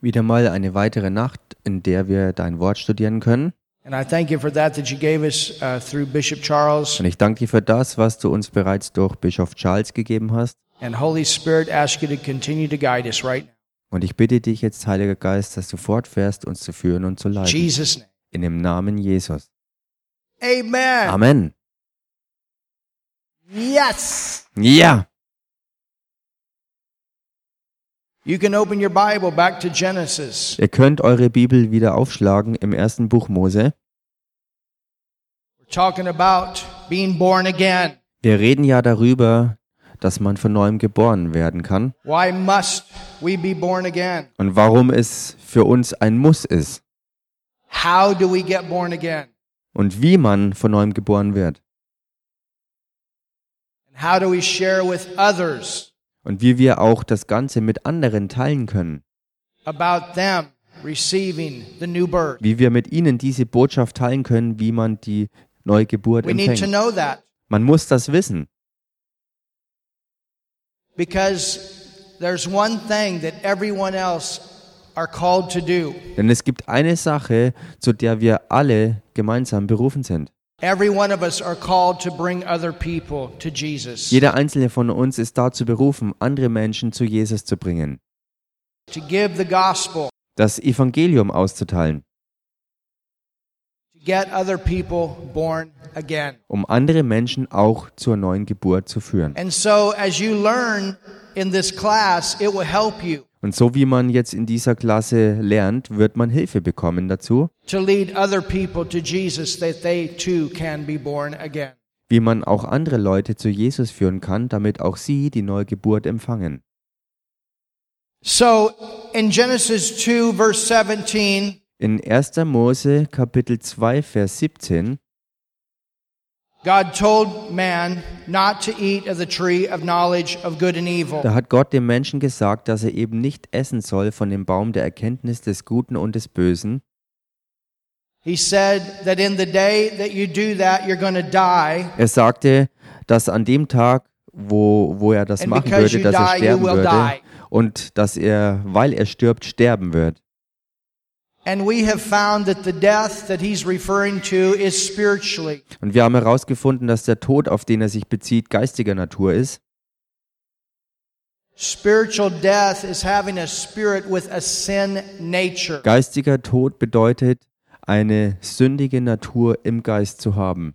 Wieder mal eine weitere Nacht, in der wir dein Wort studieren können. And I thank you for that that you gave us through Bishop Charles. Und ich danke dir für das, was du uns bereits durch Bischof Charles gegeben hast. And Holy Spirit, ask you to continue to guide us right now. Und ich bitte dich jetzt, Heiliger Geist, dass du fortfährst, uns zu führen und zu leiten. In dem Namen Jesus. Amen. Amen. Yes. Ja. Ihr könnt eure Bibel wieder aufschlagen im ersten Buch Mose. We're talking about being born again. Wir reden ja darüber, dass man von neuem geboren werden kann Why must we be born again? und warum es für uns ein Muss ist How do we get born again? und wie man von neuem geboren wird And how do we share with others und wie wir auch das Ganze mit anderen teilen können, wie wir mit ihnen diese Botschaft teilen können, wie man die neue Geburt We need to empfängt. know that Man muss das wissen, because there's one thing that everyone else are called to do. denn es gibt eine Sache, zu der wir alle gemeinsam berufen sind. Every one of us are called to bring other people to Jesus, Jeder einzelne von uns ist dazu berufen, andere Menschen zu Jesus zu bringen, to give the gospel, das Evangelium auszuteilen, to get other people born again. um andere Menschen auch zur neuen Geburt zu führen. And so, as you learn in this class, it will help you Und so wie man jetzt in dieser Klasse lernt, wird man Hilfe bekommen dazu, wie man auch andere Leute zu Jesus führen kann, damit auch sie die neue Geburt empfangen. So, in Genesis 2, verse 17, In 1. Mose Kapitel 2 Vers 17 God told man not to eat of the tree of knowledge of good and evil. Da hat Gott dem Menschen gesagt, dass er eben nicht essen soll von dem Baum der Erkenntnis des Guten und des Bösen. He said that in the day that you do that, you're going to die. Er sagte, dass an dem Tag, wo, wo er das And machen würde, dass er die, sterben würde die. und dass er, weil er stirbt, sterben wird. Und wir haben herausgefunden, dass der Tod, auf den er sich bezieht, geistiger Natur ist. Spiritual death is having a spirit with a sin nature. Geistiger Tod bedeutet, eine sündige Natur im Geist zu haben.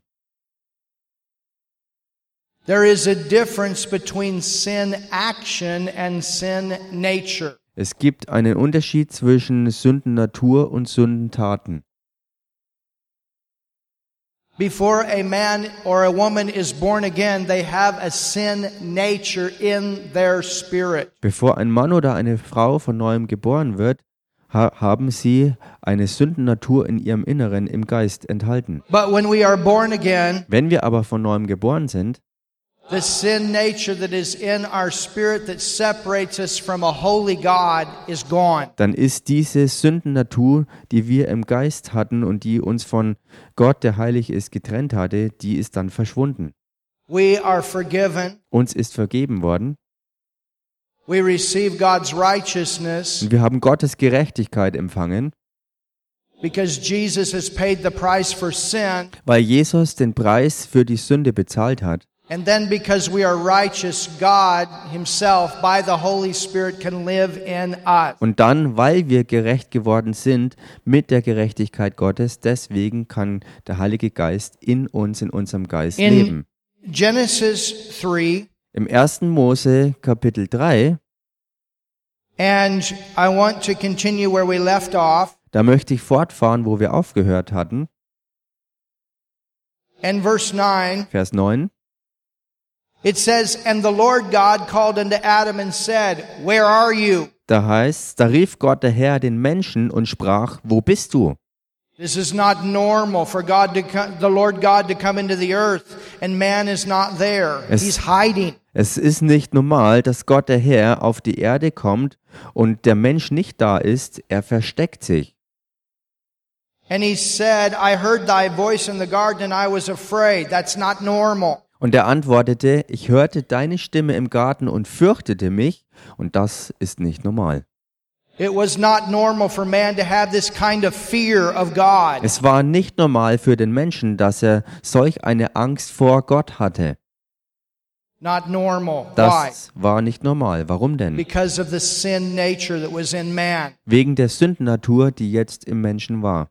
There is a difference between sin action and sin nature. Es gibt einen Unterschied zwischen Sündennatur und Sündentaten. Before a man or a woman is born again, they have a sin nature in their spirit. Bevor ein Mann oder eine Frau von neuem geboren wird, ha haben sie eine Sündennatur in ihrem Inneren im Geist enthalten. But when we are born again, Wenn wir aber von neuem geboren sind, the sin nature that is in our spirit that separates us from a holy God is gone. dann ist diese Sündennatur, die wir im Geist hatten und die uns von Gott, der heilig ist, getrennt hatte, die ist dann verschwunden. We are forgiven. Uns ist vergeben worden We receive God's righteousness und wir haben Gottes Gerechtigkeit empfangen, because Jesus has paid the price for sin. weil Jesus den Preis für die Sünde bezahlt hat. And then because we are righteous, God Himself, by the Holy Spirit, can live in us. Und dann, weil wir gerecht geworden sind mit der Gerechtigkeit Gottes, deswegen kann der Heilige Geist in uns, in unserem Geist In- leben. Genesis 3, Im 1. Mose Kapitel 3, and I want to continue where we left off. da möchte ich fortfahren, wo wir aufgehört hatten. In verse 9, Vers 9. it says, And the Lord God called unto Adam and said, Where are you? Da heißt, da rief Gott der Herr den Menschen und sprach, wo bist du? This is not normal for God to come, the Lord God to come into the earth and man is not there. Es- He's hiding. Es ist nicht normal, dass Gott der Herr auf die Erde kommt und der Mensch nicht da ist, er versteckt sich. And he said, I heard thy voice in the garden and I was afraid. That's not normal. Und er antwortete, ich hörte deine Stimme im Garten und fürchtete mich, Und das ist nicht normal. Es war nicht normal für den Menschen, dass er solch eine Angst vor Gott hatte. Not normal. Why? Das war nicht normal. Warum denn? Because of the sin nature that was in man. Wegen der Sündennatur, die jetzt im Menschen war.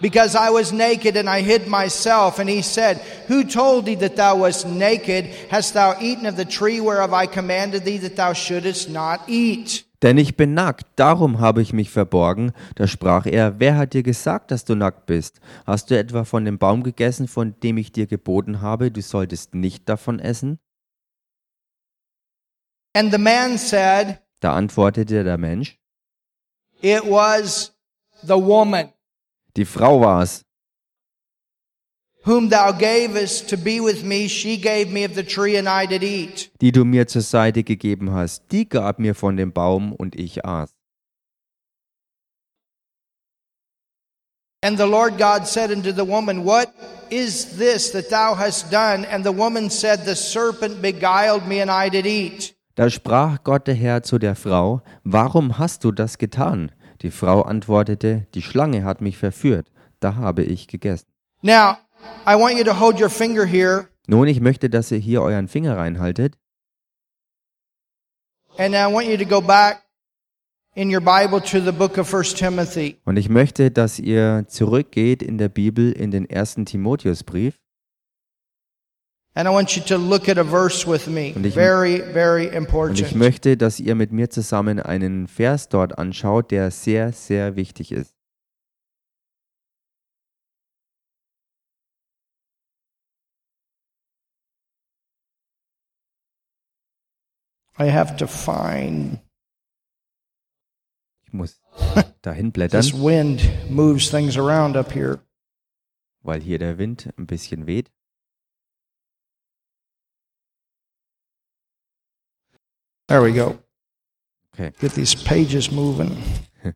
Because I was naked and I hid myself. And he said, Who told thee that thou wast naked? Hast thou eaten of the tree whereof I commanded thee that thou shouldest not eat? Denn ich bin nackt, darum habe ich mich verborgen. Da sprach er, wer hat dir gesagt, dass du nackt bist? Hast du etwa von dem Baum gegessen, von dem ich dir geboten habe, du solltest nicht davon essen? And the man said, Da antwortete der Mensch, It was the woman die Frau war's, whom thou gavest to be with me. She gave me of the tree and I did eat. die du mir zur Seite gegeben hast, die gab mir von dem Baum und ich aß. And the Lord God said unto the woman, What is this that thou hast done? And the woman said, The serpent beguiled me and I did eat. Da sprach Gott der Herr zu der Frau, Warum hast du das getan? Die Frau antwortete, Die Schlange hat mich verführt, da habe ich gegessen. Now, I want you to hold your finger here Nun, ich möchte, dass ihr hier euren Finger reinhaltet and I want you to go back in your Bible to the book of 1 Timothy. und ich möchte, dass ihr zurückgeht in der Bibel in den ersten Timotheusbrief And I want you to look at a verse with me. Very, very und ich important. möchte, dass ihr mit mir zusammen einen Vers dort anschaut, der sehr, sehr wichtig ist. I have to find Ich muss dahin blättern, this wind moves things around up here. weil hier der Wind ein bisschen weht. There we go. Okay. Get these pages moving.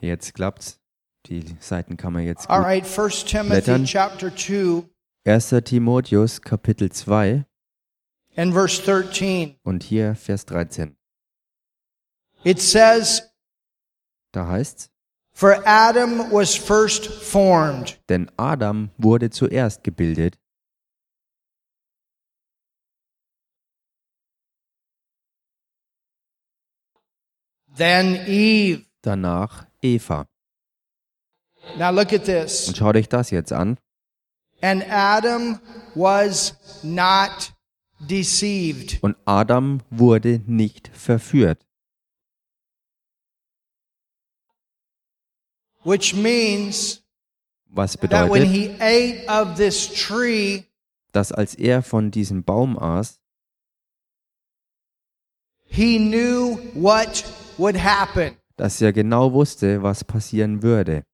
Jetzt klappt's. Die Seiten kann man jetzt All gut. right, 1 Timothy chapter 2 1. Timotheus Kapitel 2 and verse 13. und hier Vers 13. It says, Da heißt's, For Adam was first formed, denn Adam wurde zuerst gebildet, then Eve. danach Eva. Now look at this. Und schaut euch das jetzt an. And Adam was not deceived. Und Adam wurde nicht verführt. Which means Was that when bedeutet, he ate of this tree, dass als er von diesem Baum aß, he knew what would happen. dass er genau wusste, was passieren würde.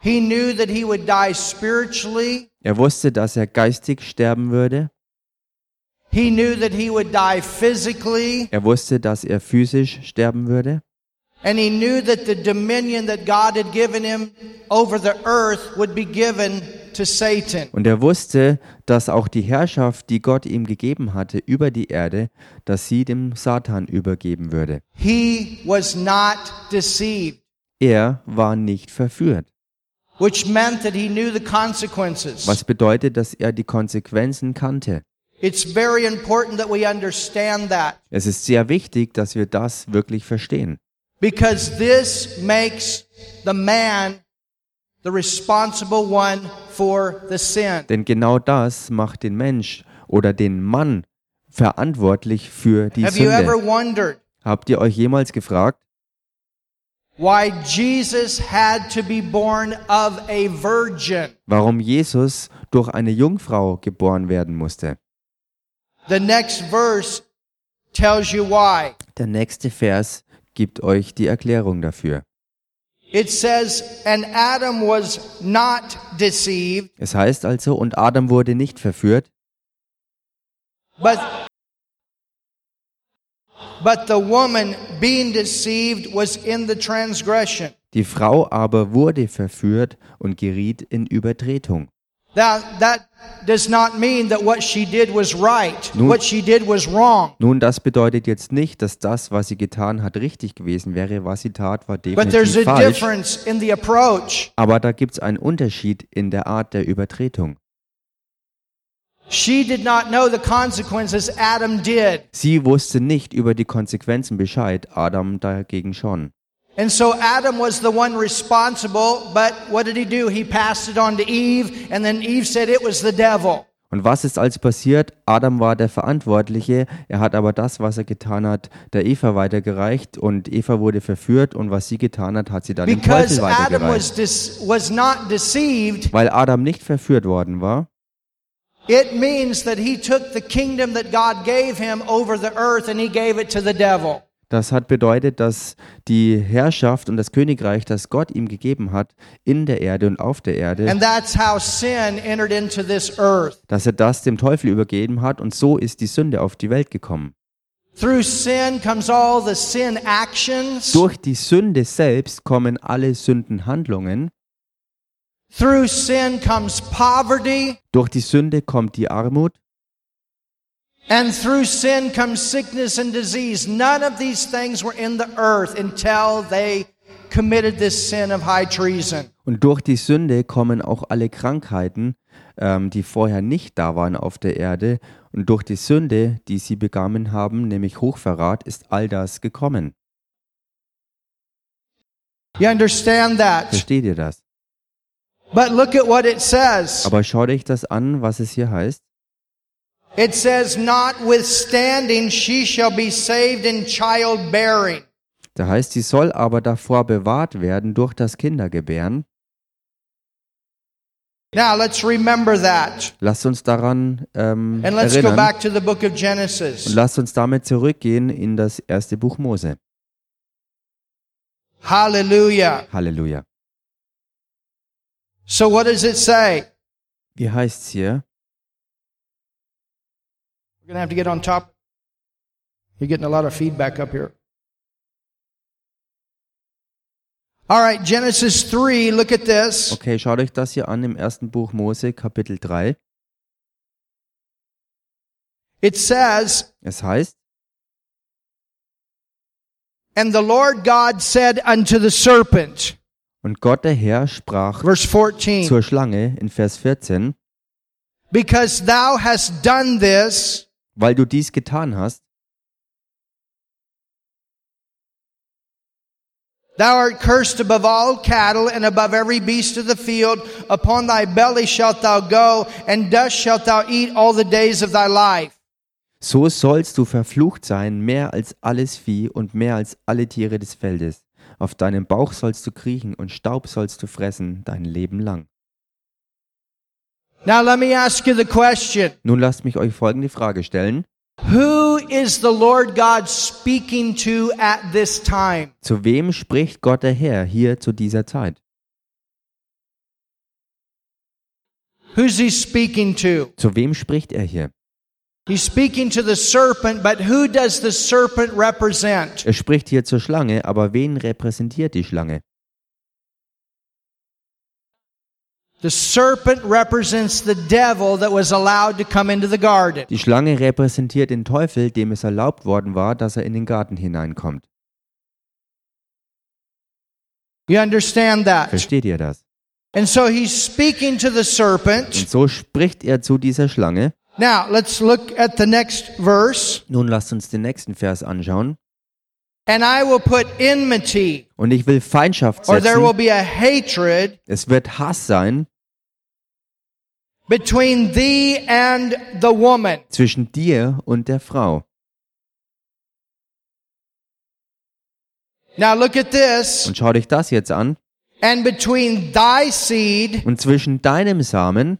He knew that he would die spiritually. Er wusste, dass er geistig sterben würde. He knew that he would die physically. Er wusste, dass er physisch sterben würde. And he knew that the dominion that God had given him over the earth would be given to Satan. Und er wusste, dass auch die Herrschaft, die Gott ihm gegeben hatte über die Erde, dass sie dem Satan übergeben würde. He was not deceived, Er war nicht verführt, which meant that he knew the consequences. was bedeutet, dass er die Konsequenzen kannte. It's very important that we understand that Es ist sehr wichtig, dass wir das wirklich verstehen. Because this makes the man the responsible one for the sin. Denn genau das macht den Mensch oder den Mann verantwortlich für die Have you ever Sünde. wondered Habt ihr euch jemals gefragt, why Jesus had to be born of a virgin? warum Jesus durch eine Jungfrau geboren werden musste? The next verse tells you why. Der nächste Vers gibt euch die Erklärung dafür. It says, and Adam was not deceived, Es heißt also, und Adam wurde nicht verführt, but but the woman being deceived was in the transgression. die Frau aber wurde verführt und geriet in Übertretung. That, that does not mean that what she did was right. Nun- what she did was wrong. Nun, das bedeutet jetzt nicht, dass das, was sie getan hat, richtig gewesen wäre. Was sie tat, war But there's definitiv a falsch. difference in the approach. Aber da gibt es einen Unterschied in der Art der Übertretung. She did not know the consequences Adam did. Sie wusste nicht über die Konsequenzen Bescheid, Adam dagegen schon. And so Adam was the one responsible, but what did he do? He passed it on to Eve, and then Eve said it was the devil. Und was ist also passiert? Adam war der Verantwortliche, er hat aber das, was er getan hat, der Eva weitergereicht und Eva wurde verführt und was sie getan hat, hat sie dann dem Because Teufel Adam was, weitergereicht. was not deceived, Weil Adam nicht verführt worden war, it means that he took the kingdom that God gave him over the earth and he gave it to the devil. Das hat bedeutet, dass die Herrschaft und das Königreich, das Gott ihm gegeben hat, in der Erde und auf der Erde, And that's how sin entered into this earth. dass er das dem Teufel übergeben hat und so ist die Sünde auf die Welt gekommen. Through sin comes all the sin actions. Durch die Sünde selbst kommen alle Sündenhandlungen. Through sin comes poverty. Durch die Sünde kommt die Armut. And through sin comes sickness and disease. None of these things were in the earth until they committed this sin of high treason. Und durch die Sünde kommen auch alle Krankheiten, ähm, die vorher nicht da waren auf der Erde. Und durch die Sünde, die sie begangen haben, nämlich Hochverrat, ist all das gekommen. You understand that? Versteht ihr das? But look at what it says. Aber schaut euch das an, was es hier heißt. It says, Notwithstanding, she shall be saved in childbearing. Da heißt, sie soll aber davor bewahrt werden durch das Kindergebären. Now let's remember that. Lasst uns daran ähm, And let's go erinnern back to the book of und Genesis. lasst uns damit zurückgehen in das erste Buch Mose. Hallelujah. Halleluja. So what does it say? Wie heißt's hier? Going to have to get on top. You're getting a lot of feedback up here. All right, Genesis 3, look at this. Okay, schaut euch das hier an im ersten Buch Mose, Kapitel 3. It says, Es heißt, And the Lord God said unto the serpent, und Gott der Herr sprach verse 14, zur Schlange in Vers 14, Because thou hast done this, weil du dies getan hast, thou art cursed above all cattle and above every beast of the field. Upon thy belly shalt thou go, and dust shalt thou eat all the days of thy life. so sollst du verflucht sein, mehr als alles Vieh und mehr als alle Tiere des Feldes. Auf deinem Bauch sollst du kriechen und Staub sollst du fressen dein Leben lang. Now let me ask you the question. Nun lasst mich euch folgende Frage stellen. Who is the Lord God speaking to at this time? Zu wem spricht Gott der Herr hier zu dieser Zeit? Who's he speaking to? Zu wem spricht er hier? He's speaking to the serpent, but who does the serpent represent? Er spricht hier zur Schlange, aber wen repräsentiert die Schlange? The serpent represents the devil that was allowed to come into the garden. Die Schlange repräsentiert den Teufel, dem es erlaubt worden war, dass er in den Garten hineinkommt. You understand that? Versteht ihr das? And so he's speaking to the Und serpent. so spricht er zu dieser Schlange. Now, let's look at the next verse. Nun lasst uns den nächsten Vers anschauen. And I will put enmity, Und ich will Feindschaft or there will setzen. be a hatred Es wird Hass sein between thee and the woman. zwischen dir und der Frau. Now look at this. Und schau dich das jetzt an. And between thy seed, Und zwischen deinem Samen,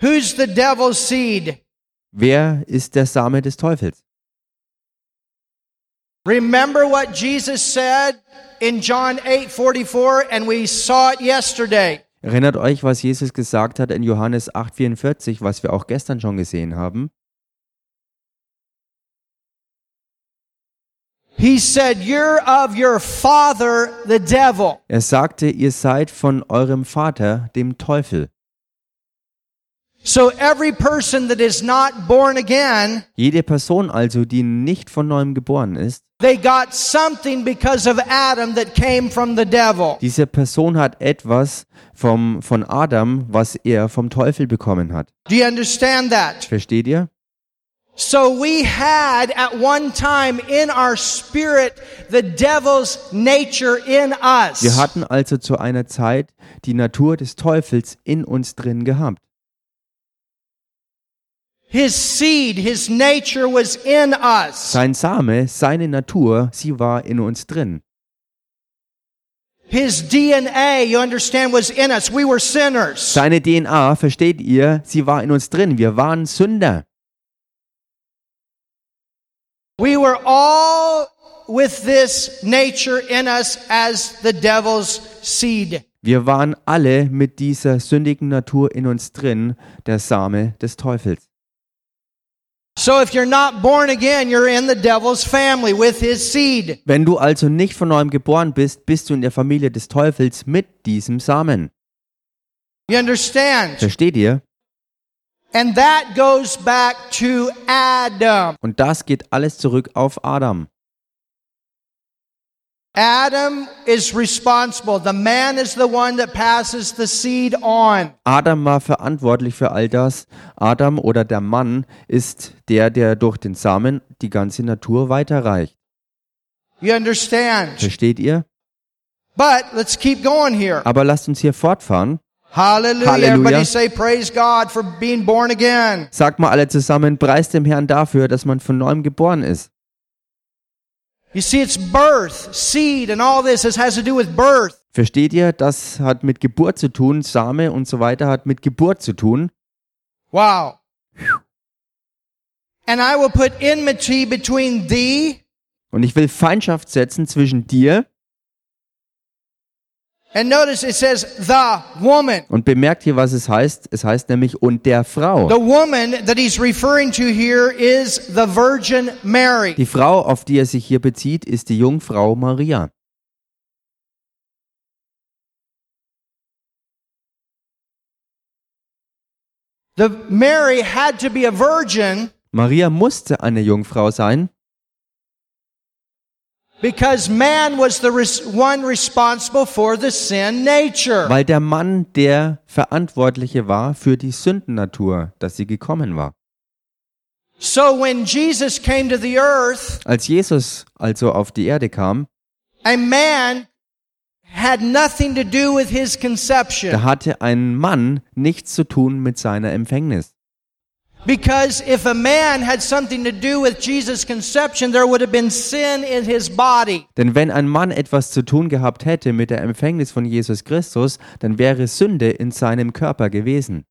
who's the devil's seed? wer ist der Same des Teufels? Remember what Jesus said in John 8:44 and we saw it yesterday. Erinnert euch, was Jesus gesagt hat in Johannes 8,44, was wir auch gestern schon gesehen haben? He said, You're of your father, the devil. Er sagte, ihr seid von eurem Vater, dem Teufel. So every person that is not born again, Jede Person also, die nicht von neuem geboren ist, they got something because of Adam that came from the devil. diese Person hat etwas vom, von Adam, was er vom Teufel bekommen hat. Do you understand that? Versteht ihr? So we had at one time in our spirit the devil's nature in us. Wir hatten also zu einer Zeit die Natur des Teufels in uns drin gehabt. His seed, his nature was in us. Sein Same, seine Natur, sie war in uns drin. His DNA, you understand, was in us. We were sinners. Seine DNA, versteht ihr, sie war in uns drin. Wir waren Sünder. We were all with this nature in us as the devil's seed. Wir waren alle mit dieser sündigen Natur in uns drin, der Same des Teufels. Wenn du also nicht von neuem geboren bist, bist du in der Familie des Teufels mit diesem Samen. You understand? Versteht ihr? And that goes back to Adam. Und das geht alles zurück auf Adam. Adam is responsible. The man is the one that passes the seed on. Adam war verantwortlich für all das. Adam oder der Mann ist der, der durch den Samen die ganze Natur weiterreicht. You understand? Versteht ihr? But let's keep going here. Aber lasst uns hier fortfahren. Hallelujah. Hallelujah. Everybody say praise God for being born again. Sagt mal alle zusammen, preist dem Herrn dafür, dass man von neuem geboren ist. You see, it's birth, seed, and all this. This has to do with birth. Versteht ihr? Das hat mit Geburt zu tun. Same und so weiter hat mit Geburt zu tun. Wow. And I will put enmity between thee Und ich will Feindschaft setzen zwischen dir and notice it says the woman. Und bemerkt hier, was es heißt. Es heißt nämlich und der Frau. The woman that he's referring to here is the Virgin Mary. Die Frau, auf die er sich hier bezieht, ist die Jungfrau Maria. The Mary had to be a virgin Maria musste eine Jungfrau sein, because man was the res- one responsible for the sin nature. weil der Mann der Verantwortliche war für die Sündennatur, dass sie gekommen war. So when Jesus came to the earth, Als Jesus also auf die Erde kam, a man had nothing to do with his da conception. hatte ein Mann nichts zu tun mit seiner Empfängnis. Because if a man had something to do with Jesus' conception, there would have been sin in his body. Denn wenn ein Mann etwas zu tun gehabt hätte mit der Empfängnis von Jesus Christus, dann wäre Sünde in seinem Körper gewesen.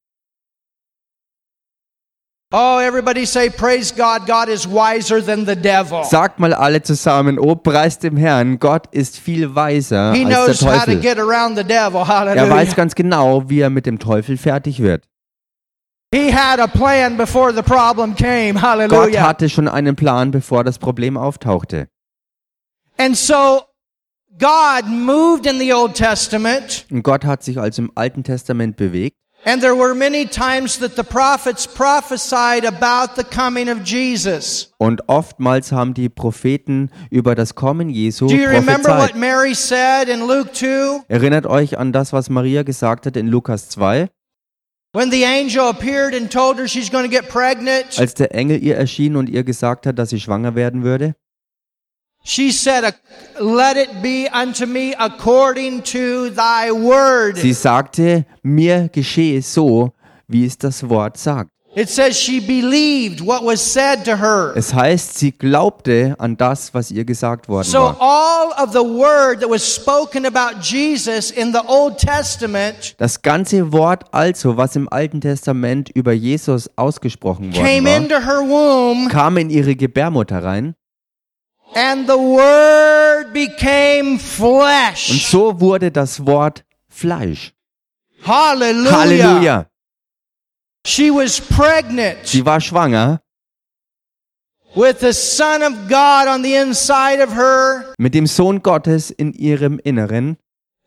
Oh, everybody say, Praise God, God is wiser than the devil. Sagt mal alle zusammen, oh preist dem Herrn, Gott ist viel weiser He als knows der how to Teufel. get around the devil. Er Hallelujah. weiß ganz genau, wie er mit dem Teufel fertig wird. Gott Hallelujah. hatte schon einen Plan, bevor das Problem auftauchte. And so God moved in the Old Testament, Und Gott hat sich also im Alten Testament bewegt. and there were many times that the prophets prophesied about the coming of Jesus. Und oftmals haben die Propheten über das Kommen Jesu Do you remember what. Mary said in Luke 2? Erinnert euch an das, was Maria gesagt hat in Lukas 2, als der Engel ihr erschien und ihr gesagt hat, dass sie schwanger werden würde? she said, Let it be unto me according to thy word. Sie sagte, mir geschehe so, wie es das Wort sagt. It says she believed what was said to her. Es heißt, sie glaubte an das, was ihr gesagt worden So war. all of the word that was spoken about Jesus in the Old Testament Das ganze Wort also, was im Alten Testament über Jesus ausgesprochen worden came war, into her womb kam in ihre Gebärmutter rein and the word became und flesh. so wurde das Wort Fleisch. Hallelujah. Halleluja! She was pregnant Sie war schwanger with the Son of God on the inside of her. mit dem Sohn Gottes in ihrem Inneren.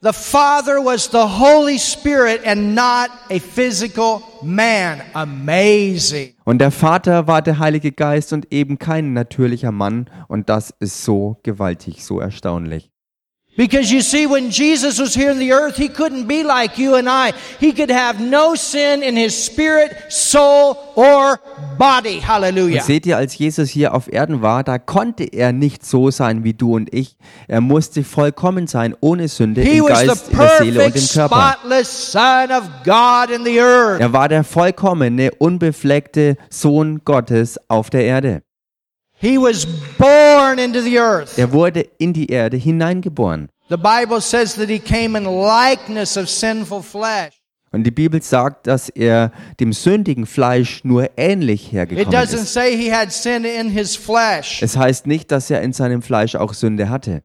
The Father was the Holy Spirit and not a physical man. Amazing. Und der Vater war der Heilige Geist und eben kein natürlicher Mann. Und das ist so gewaltig, so erstaunlich. Because you see, when Jesus was here in the earth, he couldn't be like you and I. He could have no sin in his spirit, soul, or body. Und Hallelujah. seht ihr, als Jesus hier auf Erden war, da konnte er nicht so sein wie du und ich. Er musste vollkommen sein, ohne Sünde, He im Geist, in der Seele und im Körper. spotless Son of God in the earth. Er war der vollkommene, unbefleckte Sohn Gottes auf der Erde. He was born into the earth. Er wurde in die Erde hineingeboren. The Bible says that he came in likeness of sinful flesh. Und die Bibel sagt, dass er dem sündigen Fleisch nur ähnlich It hergekommen doesn't ist. say he had sin in his flesh. Es heißt nicht, dass er in seinem Fleisch auch Sünde hatte.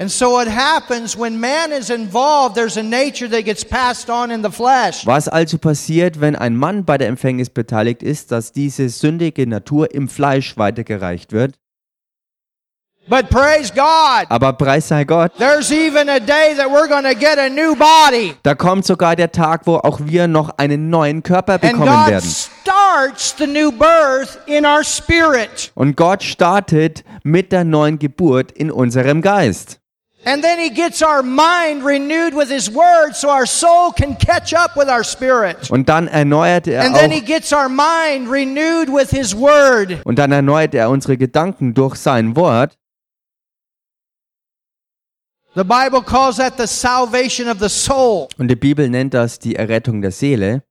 And so what happens when man is involved, there's a nature that gets passed on in the flesh. Was also passiert, wenn ein Mann bei der Empfängnis beteiligt ist, dass diese sündige Natur im Fleisch weitergereicht wird? But praise God, Aber preis sei Gott, there's even a day that we're going to get a new body. da kommt sogar der Tag, wo auch wir noch einen neuen Körper And bekommen God werden. starts the new birth in our spirit. Und Gott startet mit der neuen Geburt in unserem Geist. And then he gets our mind renewed with his word so our soul can catch up with our spirit. Und dann erneuert er And then he gets our mind renewed with his word. und dann erneuert er unsere Gedanken durch sein Wort. The Bible calls that the salvation of the soul. Und die Bibel nennt das die Errettung der Seele.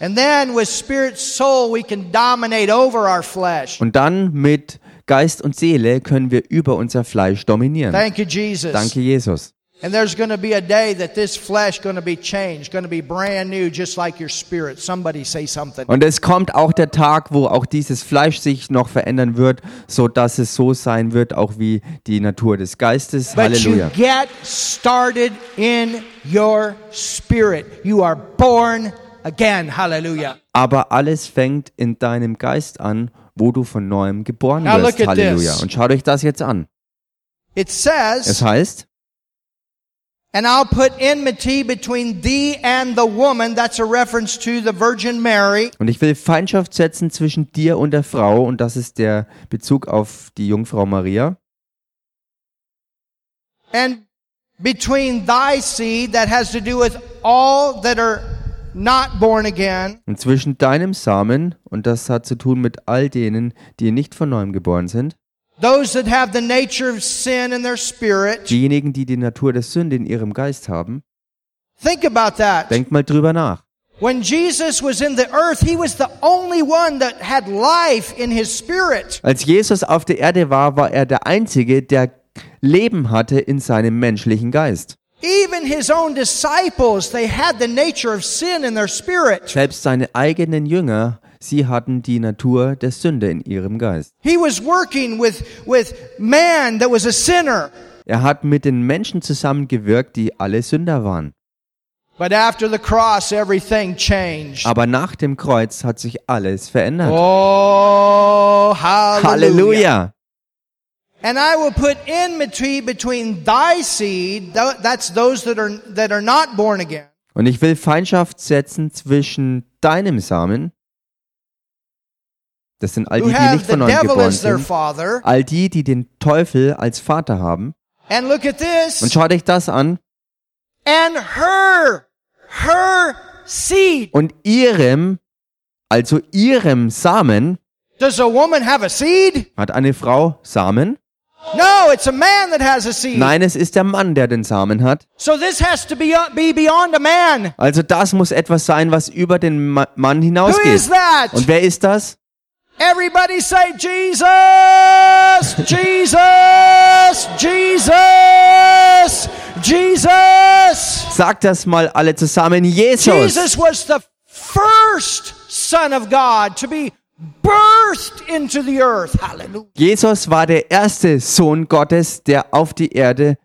And then with spirit soul we can dominate over our flesh. Und dann mit Geist und Seele können wir über unser Fleisch dominieren. Thank you Jesus. Danke, Jesus. And there's going to be a day that this flesh going to be changed, going to be brand new just like your spirit. Somebody say something. Und es kommt auch der Tag, wo auch dieses Fleisch sich noch verändern wird, so dass es so sein wird, auch wie die Natur des Geistes. But you Halleluja. get started in your spirit. You are born again. Hallelujah. Aber alles fängt in deinem Geist an, wo du von neuem geboren Now wirst. Halleluja. this. Und schaut euch das jetzt an. It Es says, heißt, and I'll put enmity between thee and the woman. That's a reference to the Virgin Mary. und ich will Feindschaft setzen zwischen dir und der Frau, und das ist der Bezug auf die Jungfrau Maria. And between thy seed, that has to do with all that are not born again, Und zwischen deinem Samen, und das hat zu tun mit all denen, die nicht von neuem geboren sind, those that have the nature of sin in their spirit. diejenigen, die die Natur der Sünde in ihrem Geist haben, Think about that. denkt mal drüber nach. When Jesus was in the earth, he was the only one that had life in his spirit. Als Jesus auf der Erde war, war er der Einzige, der Leben hatte in seinem menschlichen Geist. Even his own disciples, they had the nature of sin in their spirit. Selbst seine eigenen Jünger, sie hatten die Natur der Sünde in ihrem Geist. He was working with, with man that was a sinner. Er hat mit den Menschen zusammengewirkt, die alle Sünder waren. But after the cross, everything changed. Aber nach dem Kreuz hat sich alles verändert. Oh, hallelujah. Halleluja! And I will put enmity between thy seed, that's those that are, that are not born again, Und ich will Feindschaft setzen zwischen deinem Samen, das sind all die, die nicht von neuem geboren sind, all die, die den Teufel als Vater haben. And look at Und this. schaut euch das an. And her, her seed. Und ihrem, also ihrem Samen, Does a woman have a seed? hat eine Frau Samen? No, it's a man that has a seed. Nein, es ist der Mann, der den Samen hat. So this has to be, uh, be beyond a man. Also das muss etwas sein, was über den Ma Mann Who is hinausgeht. that? Und wer ist das? Everybody say Jesus, Jesus, Jesus, Jesus. Sagt das mal alle zusammen. Jesus. Jesus was the first son of God to be birthed into the earth. Hallelujah. Jesus war der erste Sohn Gottes, der auf die Erde,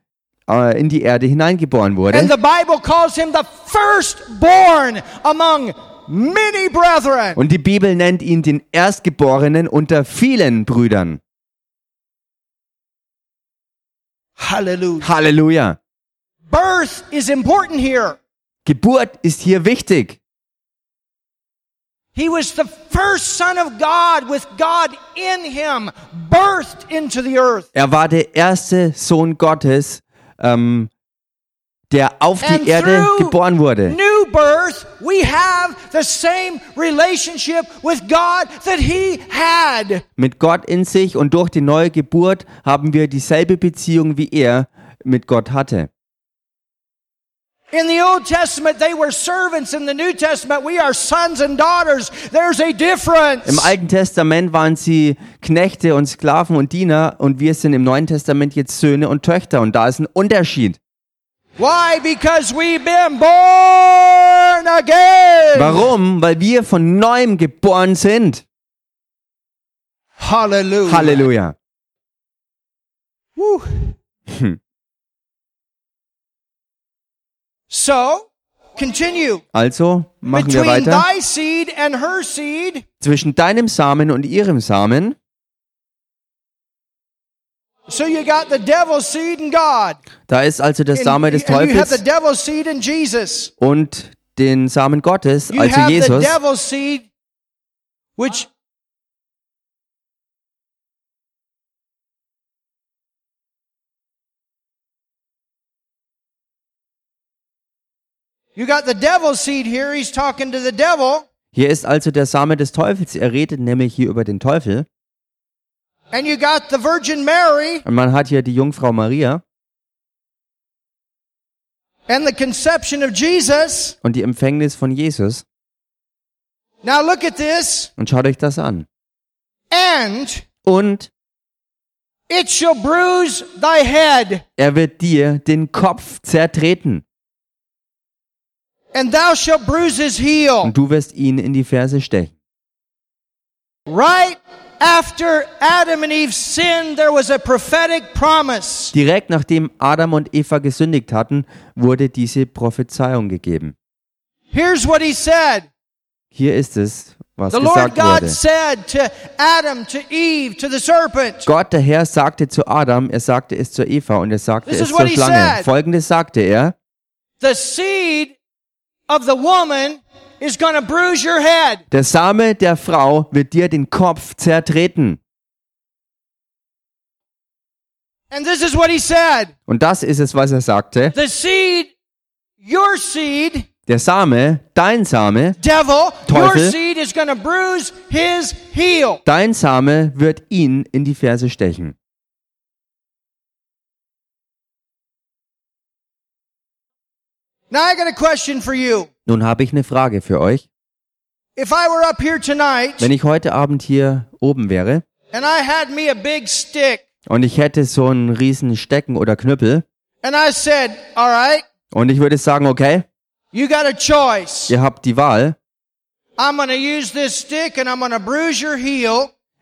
äh, in die Erde hineingeboren And wurde. the Bible calls him the firstborn among many brethren. Und die Bibel nennt ihn den Erstgeborenen unter vielen Brüdern. Hallelujah. Halleluja. Birth is important here. Geburt ist hier wichtig. He was the first son of God with God in him, birthed into the earth. Er war der erste Sohn Gottes, ähm, der auf die Erde geboren wurde. New birth, we have the same relationship with God that he had. Mit Gott in sich und durch die neue Geburt haben wir dieselbe Beziehung, wie er mit Gott hatte. In the Old Testament, they were servants. In the New Testament, we are sons and daughters. There's a difference. Im Alten Testament waren sie Knechte und Sklaven und Diener und wir sind im Neuen Testament jetzt Söhne und Töchter und da ist ein Unterschied. Why? Because we've been born again. Warum? Weil wir von neuem geboren sind. Hallelujah. Halleluja. Woo. So, continue. Also machen wir Between weiter. thy seed and her seed, Zwischen deinem Samen und ihrem Samen. so you got the devil's seed in God. Da ist also der And- Same des and you have the Teufels devil's seed in Jesus. und den Samen Gottes, You also have Jesus. which the devil's seed here. Hier ist also der Same des Teufels. Er redet nämlich hier über den Teufel. And you got the Virgin Mary Und man hat hier die Jungfrau Maria and the conception of Jesus. und die Empfängnis von Jesus. Now look at this. Und schaut euch das an. And Und it shall bruise thy head, er wird dir den Kopf zertreten. And thou shalt bruise his heel. Und du wirst ihn in die Ferse stechen. Right after Adam and Eve sinned, there was a prophetic promise. Direkt nachdem Adam und Eva gesündigt hatten, wurde diese Prophezeiung gegeben. Here's what he said. Hier ist es, was The Lord gesagt God wurde. said to Adam, to Eve, to the serpent, Gott, der Herr, sagte zu Adam, er sagte es zu Eva und er sagte This es zur Schlange. Folgendes sagte er, the seed of the woman is going to bruise your head. der Same der Frau wird dir den Kopf zertreten. And this is what he said. Und das ist es, was er sagte. The seed, your seed, Der Same, dein Same, devil, your Teufel. seed is going to bruise his heel. dein Same wird ihn in die Ferse stechen. Nun habe ich eine Frage für euch. If I were up here tonight Wenn ich heute Abend hier oben wäre and I had me a big stick und ich hätte so einen riesen Stecken oder Knüppel and I said, all right, und ich würde sagen, okay, you got a choice. ihr habt die Wahl,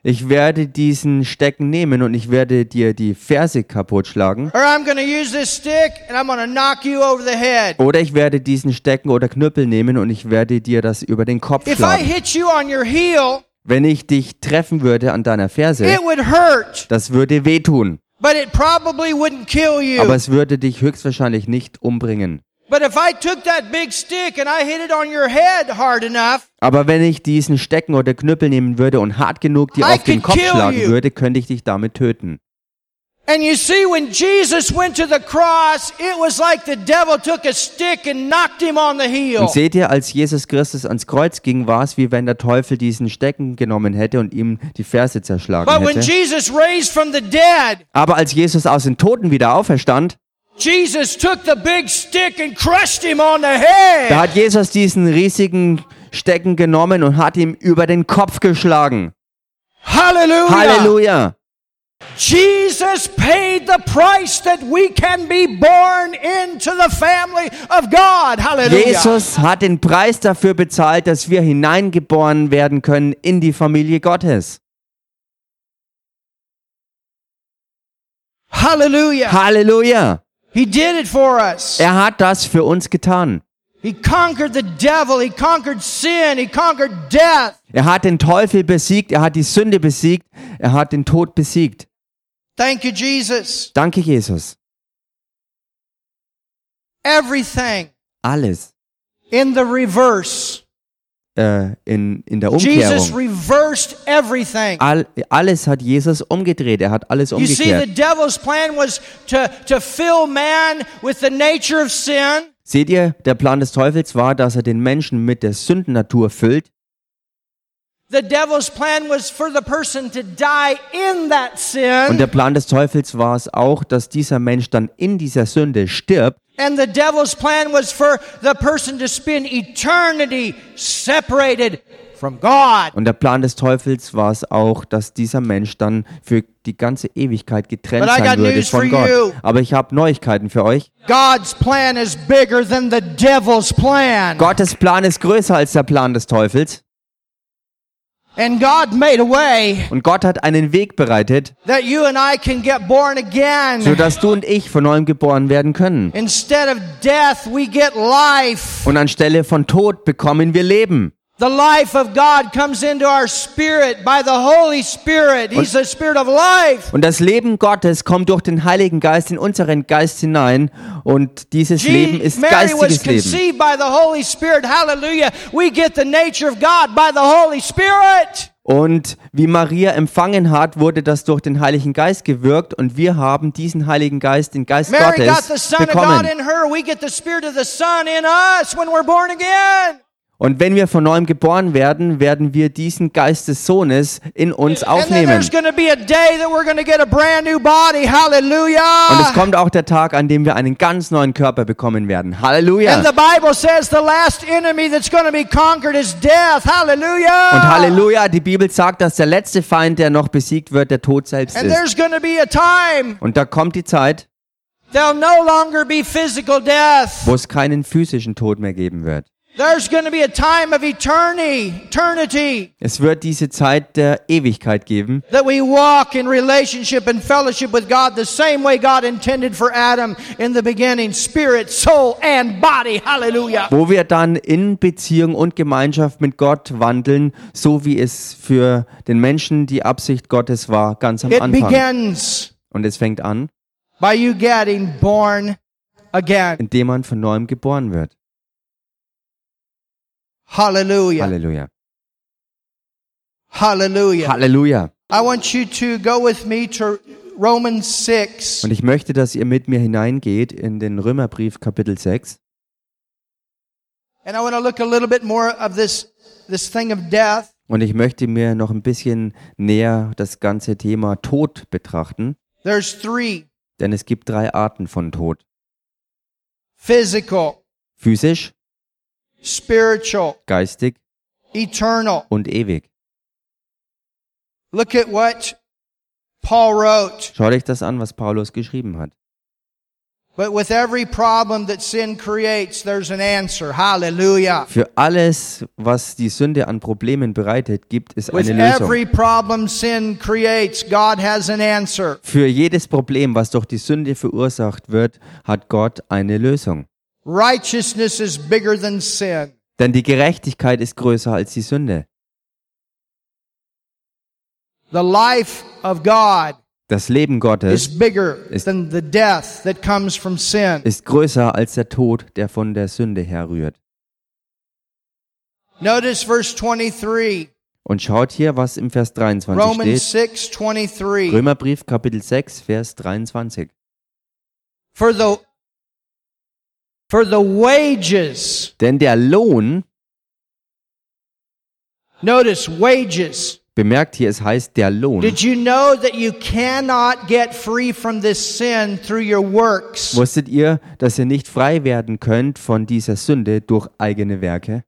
Ich werde diesen Stecken nehmen und ich werde dir die Ferse kaputt schlagen oder ich werde diesen Stecken oder Knüppel nehmen und ich werde dir das über den Kopf If I schlagen. hit you on your heel, Wenn ich dich treffen würde an deiner Ferse, it would hurt, das würde wehtun, but it probably wouldn't kill you. aber es würde dich höchstwahrscheinlich nicht umbringen. But if I took that big stick and I hit it on your head hard enough, Aber wenn ich diesen Stecken oder Knüppel nehmen würde und hart genug dir auf den Kopf schlagen würde, könnte ich dich damit töten. and you see, when Jesus went to the cross, it was like the devil took a stick and knocked him on the heel. Und seht ihr, als Jesus Christus ans Kreuz ging, war es wie wenn der Teufel diesen Stecken genommen hätte und ihm die Ferse zerschlagen But when. Jesus raised from the dead, Aber als Jesus aus den Toten wieder auferstand, Jesus took the big stick and crushed him on the da hat Jesus diesen riesigen Stecken genommen und hat ihm über den Kopf geschlagen. Hallelujah. Halleluja! Jesus paid the price that we can be born into the family of God. Hallelujah. Jesus hat den Preis dafür bezahlt, dass wir hineingeboren werden können in die Familie Gottes. Hallelujah. Halleluja! He did it for us. Er hat das für uns getan. He conquered the devil. He conquered sin. He conquered death. Er hat den Teufel besiegt, er hat die Sünde besiegt, er hat den Tod besiegt. Thank you, Jesus. Danke, Jesus. Everything Alles in the reverse. Äh, in, in der Jesus Umkehrung. reversed everything. All, alles hat Jesus umgedreht, er hat alles You see, the umgekehrt. devil's plan was to, to fill man with the nature of sin. Seht ihr, der Plan des Teufels war, dass er den Menschen mit der Sündennatur füllt. Und der. Plan des Teufels war es auch, dass dieser Mensch dann in dieser Sünde stirbt. And the devil's plan was for the person to spend eternity separated from God. Und der Plan des Teufels war es auch, dass dieser Mensch dann für die ganze Ewigkeit getrennt But I got sein würde news for von Gott. you. Aber ich habe Neuigkeiten für euch. God's plan is bigger than the devil's plan. Gottes Plan ist größer als der Plan des Teufels. And God made a way Und Gott hat einen Weg bereitet, that you and I can get born again. sodass du und ich von neuem geboren werden können. Instead of death, we get life. Und anstelle von Tod bekommen wir Leben. The life of God comes into our spirit by the Holy Spirit. He's the Spirit of life. Und das Leben Gottes kommt durch den Heiligen Geist in unseren Geist hinein. Und dieses Leben ist Mary was geistiges Leben. conceived by the Holy Spirit. Hallelujah. We get the nature of God by the Holy Spirit. Und wie Maria empfangen hat, wurde das durch den Heiligen Geist gewirkt. Und wir haben diesen Heiligen Geist, den Geist Mary got the Gottes, Son of God bekommen. Und wenn wir von neuem geboren werden, werden wir diesen Geist des Sohnes in uns aufnehmen. Und es kommt auch der Tag, an dem wir einen ganz neuen Körper bekommen werden. Halleluja. And the Bible says the last enemy that's going to be conquered is death. Hallelujah. Und Halleluja, die Bibel sagt, dass der letzte Feind, der noch besiegt wird, der Tod selbst And ist. there's going to be a time Und da kommt die Zeit, there'll no longer be physical death. wo es keinen physischen Tod mehr geben wird. There's going to be a time of eternity, eternity Es wird diese Zeit der Ewigkeit geben, that we walk in relationship and fellowship with God the same way God intended for Adam in the beginning, spirit, soul, and body. Hallelujah. wo wir dann in Beziehung und Gemeinschaft mit Gott wandeln, so wie es für den Menschen die Absicht Gottes war, ganz am It Anfang. begins Und es fängt an, by you getting born again. indem man von neuem geboren wird. Hallelujah. Halleluja. Hallelujah. Halleluja. I want you to go with me to Romans 6. Und ich möchte, dass ihr mit mir hineingeht in den Römerbrief Kapitel 6. And I want to look a little bit more of this, this thing of death. Und ich möchte mir noch ein bisschen näher das ganze Thema Tod betrachten, There's three denn es gibt drei Arten von Tod. physical, Physisch, spiritual, geistig eternal. und ewig. Look at what Paul wrote. Schaut euch das an, was Paulus geschrieben hat. But with every problem that sin creates, there's an answer. Hallelujah. Für alles, was die Sünde an Problemen bereitet, gibt es With eine Lösung. every problem sin creates, God has an answer. Für jedes Problem, was durch die Sünde verursacht wird, hat Gott eine Lösung. Righteousness is bigger than sin. Denn die Gerechtigkeit ist größer als die Sünde. The life of God Das Leben is Gottes bigger Ist- than the death that comes from sin. ist größer als der Tod, der von der Sünde herrührt. Notice verse 23. Und schaut hier, was im Vers 23 Romans steht. 6 23. Römerbrief Kapitel 6, Vers 23. For the for the wages, Denn der Lohn, notice wages. bemerkt hier, es heißt der Lohn. Did you know that you cannot get free from this sin through your works? Wusstet ihr, dass ihr nicht frei werden könnt von dieser Sünde durch eigene Werke?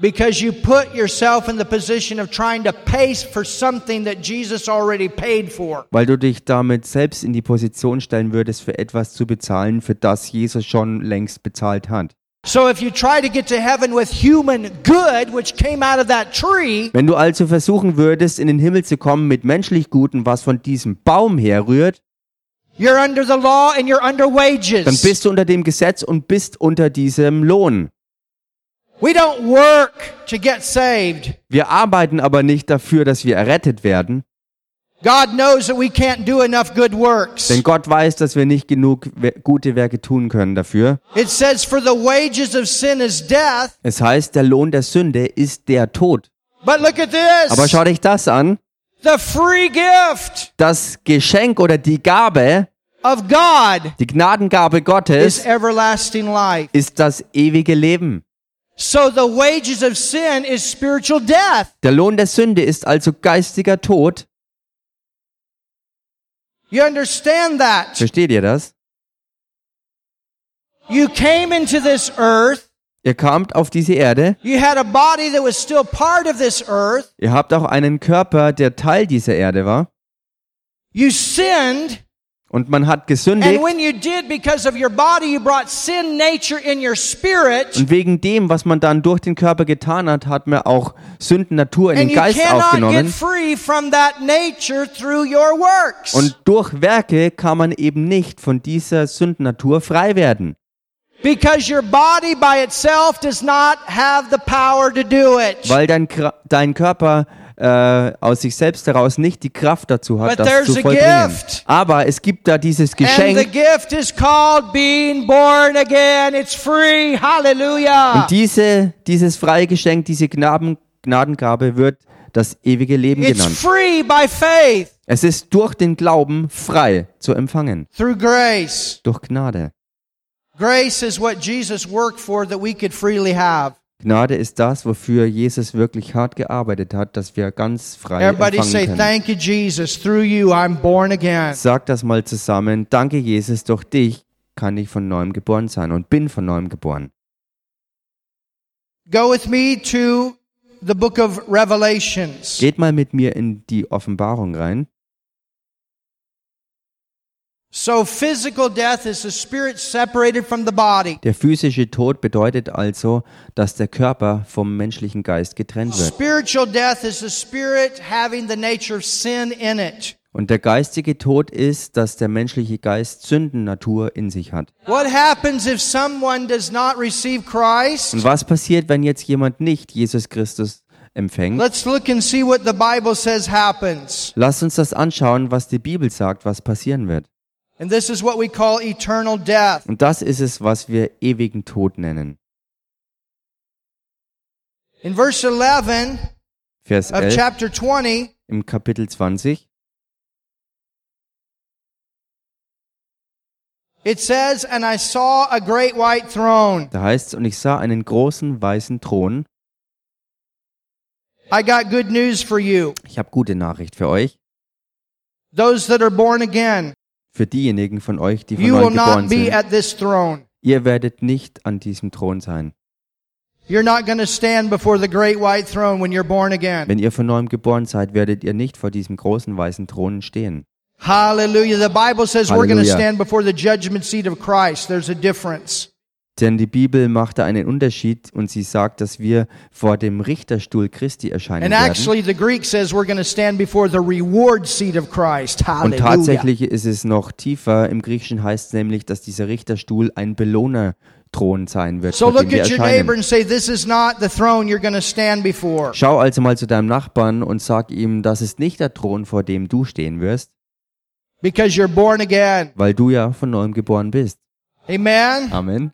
Because you put yourself in the position of trying to pay for something that Jesus already paid for. Weil du dich damit selbst in die Position stellen würdest, für etwas zu bezahlen, für das Jesus schon längst bezahlt hat. So if you try to get to heaven with human good, which came out of that tree, Wenn du also versuchen würdest, in den Himmel zu kommen mit menschlich Guten, was von diesem Baum herrührt, You're under the law and you're under dann wages. bist du unter dem Gesetz und bist unter diesem Lohn. We don't work to get saved. Wir arbeiten aber nicht dafür, dass wir errettet werden, God knows that we can't do enough good works. denn Gott weiß, dass wir nicht genug gute Werke tun können dafür. It says, For the wages of sin is death. Es heißt, der Lohn der Sünde ist der Tod. But look at Aber schau dich das an. the free gift Das Geschenk oder die Gabe, of God die Gnadengabe is Gottes, everlasting life. ist das ewige Leben. So the wages of sin is spiritual death. Der Lohn der Sünde ist also geistiger Tod. You understand that? Versteht ihr das? You came into this earth. Ihr kamt auf diese Erde, You had a body that was still part of this earth. ihr habt auch einen Körper, der Teil dieser Erde war, You sinned. Und man hat And gesündigt. when you did, because of your body, you brought sin nature in your spirit. Und wegen dem, was man dann durch den Körper getan hat, hat man auch Sündennatur in den Geist aufgenommen. Und durch Werke kann man eben nicht von dieser Sündennatur frei werden. because your body by itself does not have the power to do it. Weil dein, dein Körper äh, aus sich selbst heraus nicht die Kraft dazu hat, But das zu vollbringen. Aber es gibt da dieses Geschenk gift is called being born again. It's free. Hallelujah. und diese, dieses freie Geschenk, diese Gnaden, Gnadengabe wird das ewige Leben It's genannt. free by faith Es ist durch den Glauben frei zu empfangen, through grace. durch Gnade. Grace is what Jesus worked for that we could freely have. Gnade ist das, wofür Jesus wirklich hart gearbeitet hat, dass wir ganz frei Everybody say, empfangen können. Thank you, Jesus. Through you, I'm born again. Sag das mal zusammen. Danke, Jesus, durch dich kann ich von neuem geboren sein und bin von neuem geboren. Go with me to the book of Revelations. Geht mal mit mir in die Offenbarung rein. So, physical death is the spirit separated from the body. Der physische Tod bedeutet also, dass der Körper vom menschlichen Geist getrennt wird. Spiritual death is the spirit having the nature of sin in it. Und der geistige Tod ist, dass der menschliche Geist Sündennatur in sich hat. What happens if someone does not receive Christ? Und was passiert, wenn jetzt jemand nicht Jesus Christus empfängt? Let's look and see what the Bible says happens. Lass uns das anschauen, was die Bibel sagt, was passieren wird. And this is what we call eternal death. Und das ist es, was wir ewigen Tod nennen. In verse 11 Vers of 11 chapter 20, im Kapitel 20. it says, And I saw a great white throne. Da heißt es, und ich sah einen großen weißen Thron. I got good news for you. Ich habe gute Nachricht für euch. Those that are born again, Für diejenigen von euch, die von you will neuem geboren not be sind. at this throne. Ihr werdet nicht an diesem Thron sein. You're not going to stand before the great white throne when you're born again. Wenn ihr von neuem geboren seid, werdet ihr nicht vor diesem großen weißen Thron stehen. Hallelujah. The Bible says we're going to stand before the judgment seat of Christ. There's a difference. Denn die Bibel macht da einen Unterschied und sie sagt, dass wir vor dem Richterstuhl Christi erscheinen And werden. actually, the Greek says we're going to stand before the reward seat of Christ. Und tatsächlich ist es noch tiefer. Im Griechischen heißt es nämlich, dass dieser Richterstuhl ein Belohnerthron sein wird, So vor dem look wir at your neighbor erscheinen. and say, This is not the throne you're going to stand before. Schau also mal zu deinem Nachbarn und sag ihm, das ist nicht der Thron, vor dem du stehen wirst, Because you're born again. weil du ja von neuem geboren bist. Amen. Amen.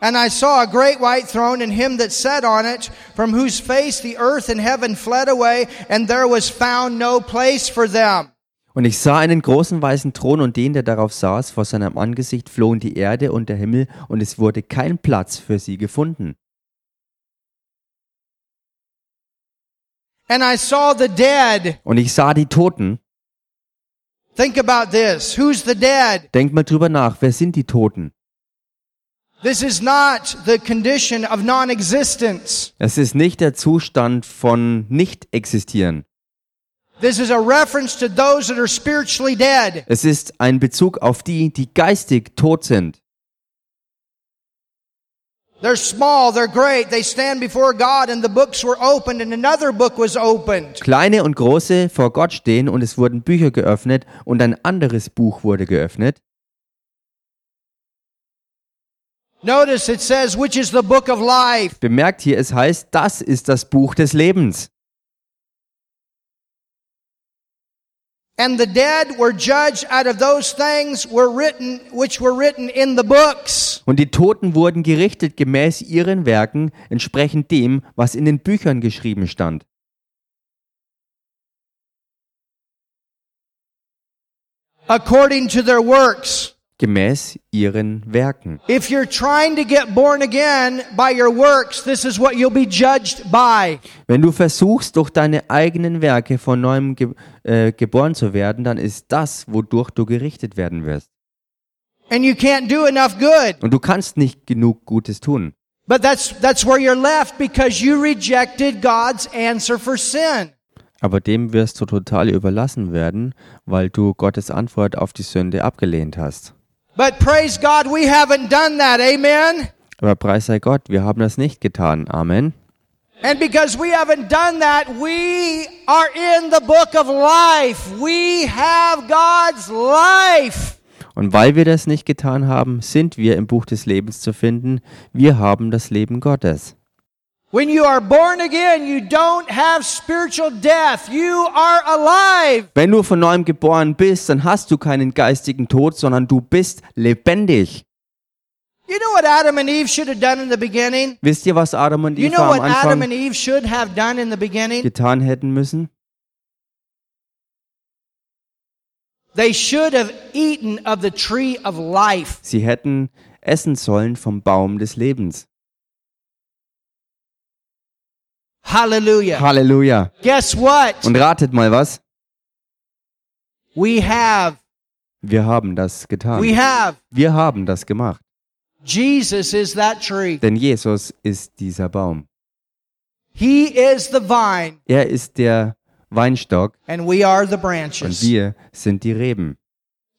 And I saw a great white throne and him that sat on it, from whose face the earth and heaven fled away, and there was found no place for them. Und ich sah einen großen weißen Thron und den, der darauf saß, vor seinem Angesicht flohen die Erde und der Himmel, und es wurde kein Platz für sie gefunden. And I saw the dead. Und ich sah die Toten. Think about this. Who's the dead? Denk mal drüber nach, wer sind die Toten? This is not the condition of non-existence. Es ist nicht der Zustand von Nicht-Existieren. This is a reference to those that are spiritually dead. Es ist ein Bezug auf die, die geistig tot sind. They're small, they're great. They stand before God, and the books were opened, and another book was opened. Kleine und große vor Gott stehen und es wurden Bücher geöffnet und ein anderes Buch wurde geöffnet. Notice it says, which is the book of life. Bemerkt hier, es heißt, das ist das Buch des Lebens. And the dead were judged out of those things were written, which were written in the books. Und die Toten wurden gerichtet gemäß ihren Werken, entsprechend dem, was in den Büchern geschrieben stand. according to their works. Gemäß ihren Werken. If you're trying to get born again by your works, this is what you'll be judged by. Wenn du versuchst, durch deine eigenen Werke von neuem ge äh, geboren zu werden, dann ist das, wodurch du gerichtet werden wirst. And you can't do enough good. Und du kannst nicht genug Gutes tun. But that's, that's where you're left because you rejected God's answer for sin. Aber dem wirst du total überlassen werden, weil du Gottes Antwort auf die Sünde abgelehnt hast. But praise God, we haven't done that. Amen. Aber preis sei Gott, wir haben das nicht getan. Amen. And because we haven't done that, we are in the book of life. We have God's life. Und weil wir das nicht getan haben, sind wir im Buch des Lebens zu finden. Wir haben das Leben Gottes. When you are born again, you don't have spiritual death. You are alive. Wenn du von neuem geboren bist, dann hast du keinen geistigen Tod, sondern du bist lebendig. You know what Adam and Eve should have done in the beginning? Wisst ihr, was Adam und You know Eva am what Adam and Anfang Eve should have done in the beginning? getan hätten müssen? They should have eaten of the tree of life. Sie hätten essen sollen vom Baum des Lebens. Hallelujah. Halleluja. Guess what? Und ratet mal was? We have. Wir haben das getan. We have. Wir haben das gemacht. Jesus is that tree. Denn Jesus ist dieser Baum. He is the vine, Er ist der Weinstock and we are the und branches. wir sind die Reben.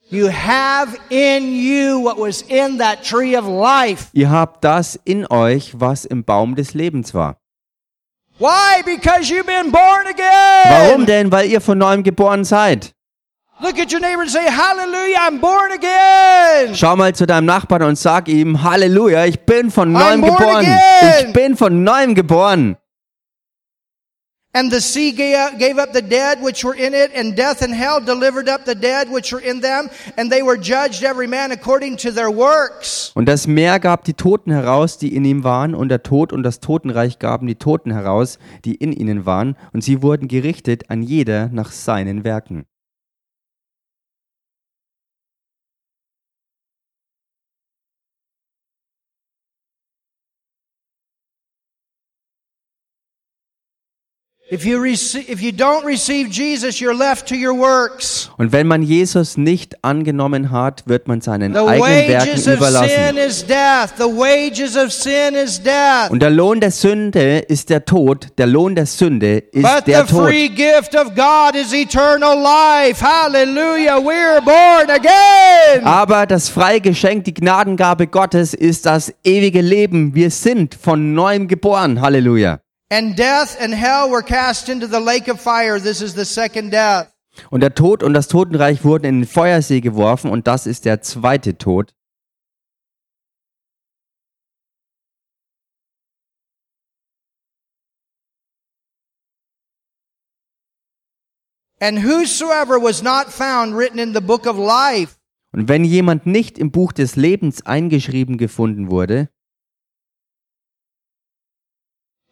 You have in you what was in that tree of life. Ihr habt das in euch, was im Baum des Lebens war. Why? Because you've been born again. Warum denn? Weil ihr von neuem geboren seid. Look at your neighbor and say, Hallelujah, I'm born again. Schau mal zu deinem Nachbarn und sag ihm, Halleluja, ich bin von neuem geboren. again. Ich bin von neuem geboren. And the sea ga- gave up the dead which were in it, and death and hell delivered up the dead which were in them, and they were judged every man according to their works. Und das Meer gab die Toten heraus, die in ihm waren, und der Tod und das Totenreich gaben die Toten heraus, die in ihnen waren, und sie wurden gerichtet an jeder nach seinen Werken. Und wenn man Jesus nicht angenommen hat, wird man seinen The eigenen Werken wages of sin überlassen. is death. The wages of sin is death. Und der Lohn der Sünde ist der Tod, der Lohn der Sünde ist But der the Tod. free gift of God is eternal life. Hallelujah. We're born again. Aber das freie Geschenk, die Gnadengabe Gottes ist das ewige Leben. Wir sind von neuem geboren. Halleluja. And death and hell were cast into the lake of fire. This is the second death. Und der Tod und das Totenreich wurden in den Feuersee geworfen und das ist der zweite Tod. And whosoever was not found written in the book of life Und wenn jemand nicht im Buch des Lebens eingeschrieben gefunden wurde,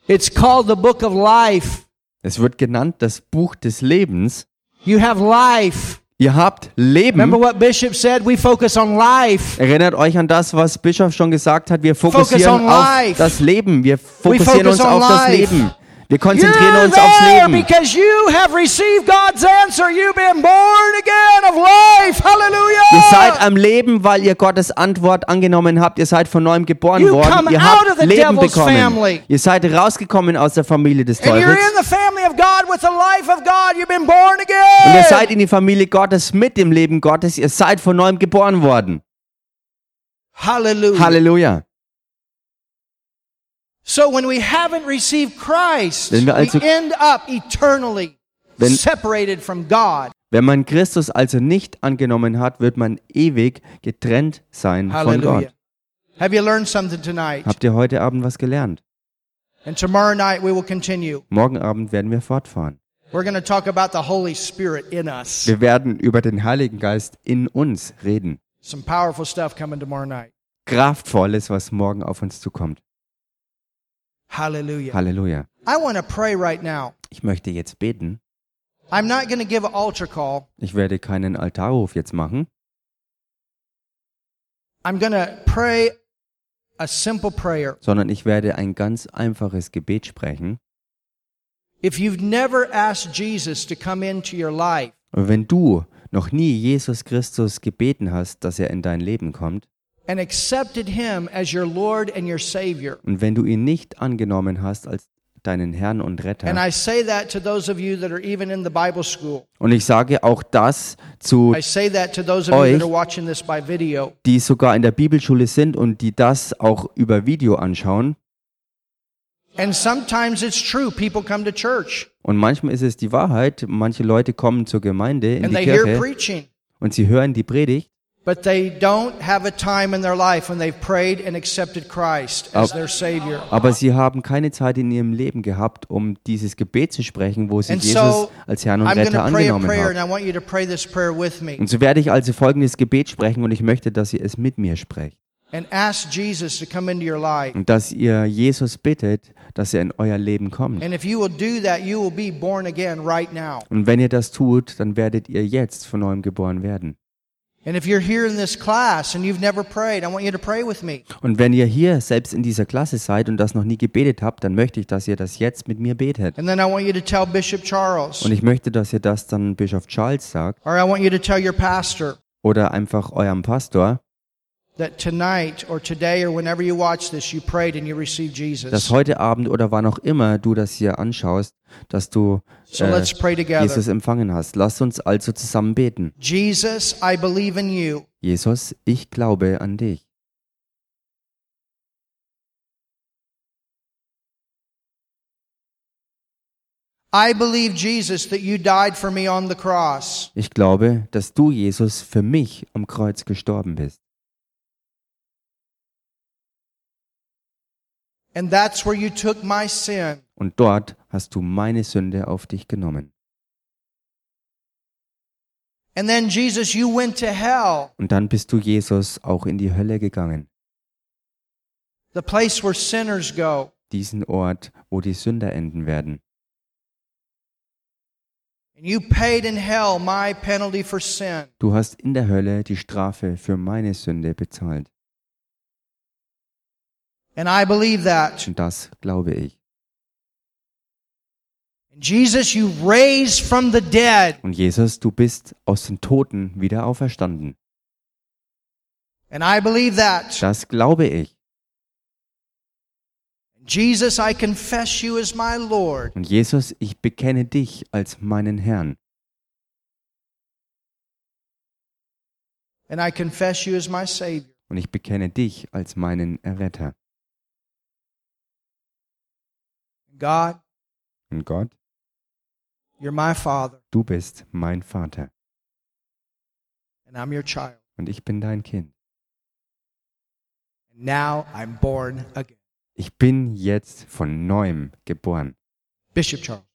It's called the book of life. es wird genannt das Buch des Lebens, You have life. ihr habt Remember Leben. what Bishop said? We focus on life. Erinnert euch an das, was Bischof schon gesagt hat. Wir Focus fokussieren on auf life. das Leben. Wir fokussieren focus uns auf das life. Leben. Wir You're konzentrieren uns aufs Leben. because you have received God's answer. You've been born again of life. Hallelujah. Ihr seid am Leben, weil ihr Gottes Antwort angenommen habt. Ihr seid von neuem geboren You worden. come Ihr out habt of the Leben devil's bekommen. family. Ihr seid rausgekommen aus der Familie des and you're Teufels. in the family of God with the life of God. You've been born Und ihr seid in die Familie Gottes mit dem Leben Gottes. Ihr seid von neuem geboren worden. Hallelujah. Halleluja. So when we haven't received Christ, Wenn wir also- we end up eternally Wenn- separated from God. Wenn man Christus also nicht angenommen hat, wird man ewig getrennt sein von Hallelujah. Gott. Have you learned something tonight? Habt ihr heute Abend was gelernt? And tomorrow night we will continue. Morgen Abend werden wir fortfahren. We're going to talk about the Holy Spirit in us. Wir werden über den Heiligen Geist in uns reden. Some powerful stuff coming tomorrow night. Kraftvolles, was morgen auf uns zukommt. Hallelujah. Halleluja. I want to pray right now. Ich möchte jetzt beten. I'm not going to give an altar call. Ich werde keinen Altarruf jetzt machen. I'm going to pray a simple prayer. sondern ich werde ein ganz einfaches Gebet sprechen. If you've never asked Jesus to come into your life, Und wenn du noch nie Jesus Christus gebeten hast, dass er in dein Leben kommt, and accepted him as your Lord and your Savior. und wenn du ihn nicht angenommen hast als deinen Herrn und And Retter, I say that to those of you that are even in the Bible school. und ich sage auch das zu, Euch. die sogar in der Bibelschule sind und die das auch über Video anschauen. And sometimes it's true. People come to church Und manchmal ist es die Wahrheit, manche Leute kommen zur Gemeinde in and die they hear Kirche preaching, und sie hören die Predigt, but they don't have a time in their life when they've prayed and accepted Christ as their Savior. aber sie haben keine Zeit in ihrem Leben gehabt, um dieses Gebet zu sprechen, wo sie And Jesus so als Herrn und Retter angenommen prayer, haben. and I want you to pray this prayer with me Und so werde ich also folgendes Gebet sprechen und ich möchte, dass ihr es mit mir sprecht. and ask Jesus to come into your life. Und dass ihr Jesus bittet, dass er in euer Leben kommt. And if you will do that, you will be born again right now. Und wenn ihr das tut, dann werdet ihr jetzt von neuem geboren werden. Und wenn ihr hier selbst in dieser Klasse seid und das noch nie gebetet habt, dann möchte ich, dass ihr das jetzt mit mir betet. And then I want you to tell Bishop Charles, Und ich möchte, dass ihr das dann Bischof Charles sagt or I want you to tell your pastor oder einfach eurem Pastor, that tonight or today or whenever you watch this, you prayed and you received dass Jesus. heute Abend oder wann auch immer du das hier anschaust, dass du So äh, let's pray together. Jesus empfangen hast. Lasst uns also zusammen beten. Jesus, I believe in you. Jesus, ich glaube an dich. Ich glaube, dass du, Jesus, für mich am Kreuz gestorben bist. Und dort hast du meine Sünde auf dich genommen. And then, Jesus, you went to hell, Und dann bist du, Jesus, auch in die Hölle gegangen. the place where sinners go. Diesen Ort, wo die Sünder enden werden. And you paid in hell my penalty for sin. Du hast in der Hölle die Strafe für meine Sünde bezahlt. And I believe that. Und das glaube ich. Jesus, you raised from the dead. Und Jesus, du bist aus den Toten wieder auferstanden. And I believe that. Das glaube ich. Jesus, I confess you as my Lord. Und Jesus, ich bekenne dich als meinen Herrn. And I confess you as my Savior. Und ich bekenne dich als meinen Erretter. God, Und Gott, du bist mein Vater. Und ich bin dein Kind. Ich bin jetzt von neuem geboren. Bishop Charles.